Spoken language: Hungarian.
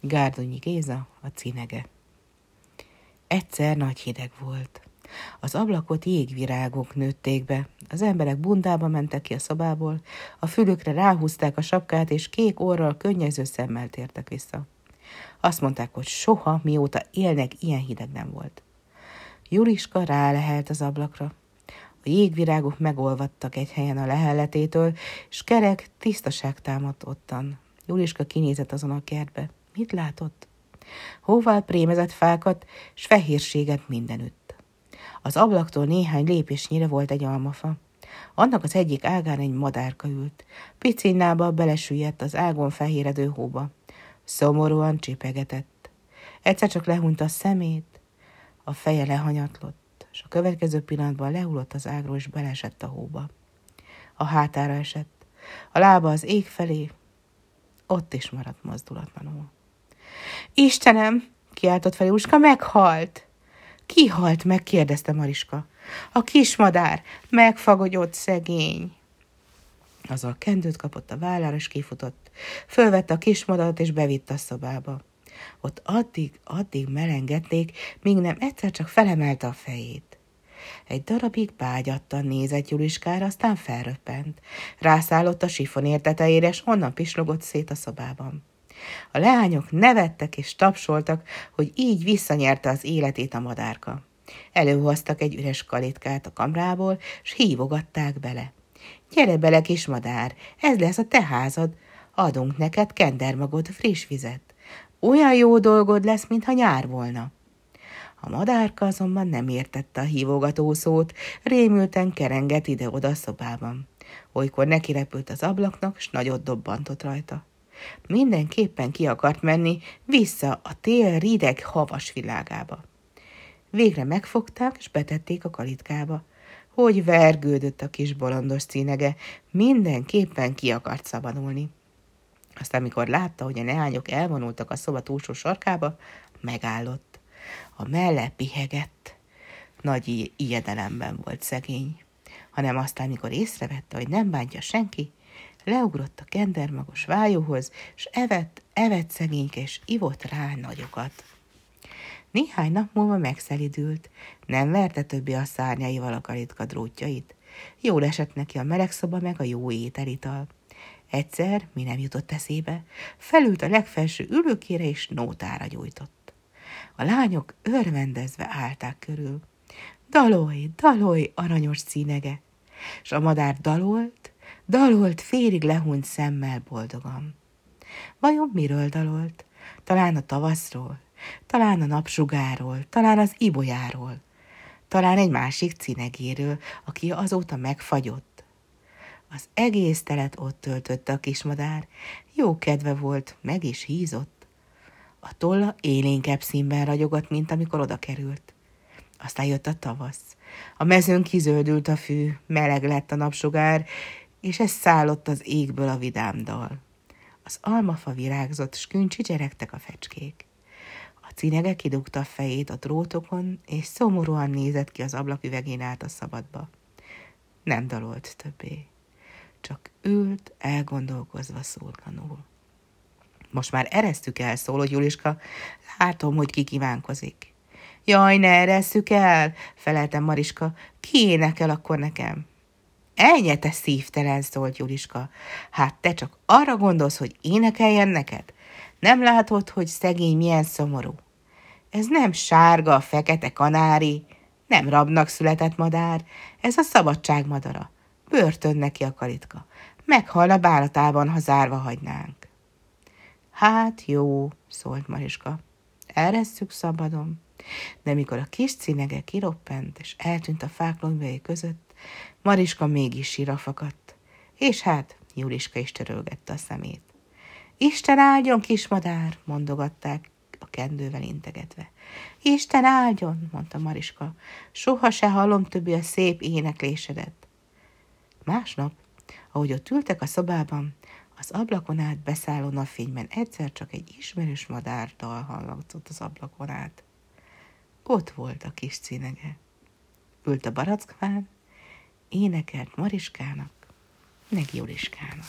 Gárdonyi Géza, a cinege. Egyszer nagy hideg volt. Az ablakot jégvirágok nőtték be. Az emberek bundába mentek ki a szobából, a fülükre ráhúzták a sapkát, és kék orral, könnyező szemmel tértek vissza. Azt mondták, hogy soha, mióta élnek, ilyen hideg nem volt. Juliska rálehelt az ablakra. A jégvirágok megolvadtak egy helyen a lehelletétől, és kerek tisztaság támadt ottan. Juliska kinézett azon a kertbe. Mit látott? Hóval prémezett fákat, s fehérséget mindenütt. Az ablaktól néhány lépésnyire volt egy almafa. Annak az egyik ágán egy madárka ült. Picinnába belesüllyedt az ágon fehéredő hóba. Szomorúan csipegetett. Egyszer csak lehunta a szemét, a feje lehanyatlott, és a következő pillanatban lehullott az ágról, és belesett a hóba. A hátára esett, a lába az ég felé, ott is maradt mozdulatlanul. Istenem, kiáltott fel Jóska, meghalt. Ki halt meg? kérdezte Mariska. A kismadár, megfagogyott szegény. Azzal kendőt kapott a vállára, és kifutott. Fölvette a kismadarat, és bevitte a szobába. Ott addig, addig melengették, míg nem egyszer csak felemelte a fejét. Egy darabig bágyattan nézett Juliskára, aztán felröppent. Rászállott a sifon tetejére, és onnan pislogott szét a szobában. A leányok nevettek és tapsoltak, hogy így visszanyerte az életét a madárka. Előhoztak egy üres kalitkát a kamrából, s hívogatták bele. Gyere bele, kis madár, ez lesz a te házad. Adunk neked kendermagod, friss vizet. Olyan jó dolgod lesz, mintha nyár volna. A madárka azonban nem értette a hívogató szót, rémülten kerengett ide-oda a szobában. Olykor neki repült az ablaknak, s nagyot dobbantott rajta. Mindenképpen ki akart menni vissza a tél rideg havas világába. Végre megfogták, és betették a kalitkába. Hogy vergődött a kis bolondos színege, mindenképpen ki akart szabadulni. Aztán, amikor látta, hogy a neányok elvonultak a szoba túlsó sarkába, megállott. A melle pihegett. Nagy ijedelemben volt szegény. Hanem aztán, mikor észrevette, hogy nem bántja senki, leugrott a kendermagos vájóhoz, s evett, evett szegényke, és ivott rá nagyokat. Néhány nap múlva megszelidült, nem verte többi a szárnyaival a kalitka drótjait. Jól esett neki a meleg szoba meg a jó ételital. Egyszer, mi nem jutott eszébe, felült a legfelső ülőkére és nótára gyújtott. A lányok örvendezve állták körül. Dalolj, dalolj, aranyos színege! És a madár dalolt, Dalolt félig lehunyt szemmel boldogan. Vajon miről dalolt? Talán a tavaszról, talán a napsugáról, talán az ibolyáról, talán egy másik cinegéről, aki azóta megfagyott. Az egész telet ott töltötte a kismadár, jó kedve volt, meg is hízott. A tolla élénkebb színben ragyogott, mint amikor oda került. Aztán jött a tavasz. A mezőn kizöldült a fű, meleg lett a napsugár, és ez szállott az égből a vidám dal. Az almafa virágzott, s cseregtek a fecskék. A cinege kidugta a fejét a drótokon, és szomorúan nézett ki az ablaküvegén át a szabadba. Nem dalolt többé, csak ült, elgondolkozva szólkanul. Most már eresztük el, szóló Juliska, látom, hogy ki kívánkozik. Jaj, ne eresszük el, feleltem Mariska, ki énekel akkor nekem? Ennyi te szívtelen, szólt Juliska. Hát te csak arra gondolsz, hogy énekeljen neked? Nem látod, hogy szegény milyen szomorú? Ez nem sárga, fekete kanári, nem rabnak született madár, ez a szabadság madara. Börtön neki a kalitka. Meghalna bálatában, ha zárva hagynánk. Hát jó, szólt Mariska. Eresszük szabadon. De mikor a kis cinege kiroppent, és eltűnt a fák között, Mariska mégis síra fakadt. És hát Juliska is törölgette a szemét. Isten áldjon, kismadár, mondogatták a kendővel integetve. Isten áldjon, mondta Mariska, soha se hallom többi a szép éneklésedet. Másnap, ahogy ott ültek a szobában, az ablakon át beszálló napfényben egyszer csak egy ismerős madárdal hallatszott az ablakon át. Ott volt a kis cínege. Ült a barackván, énekelt Mariskának, meg Juliskának.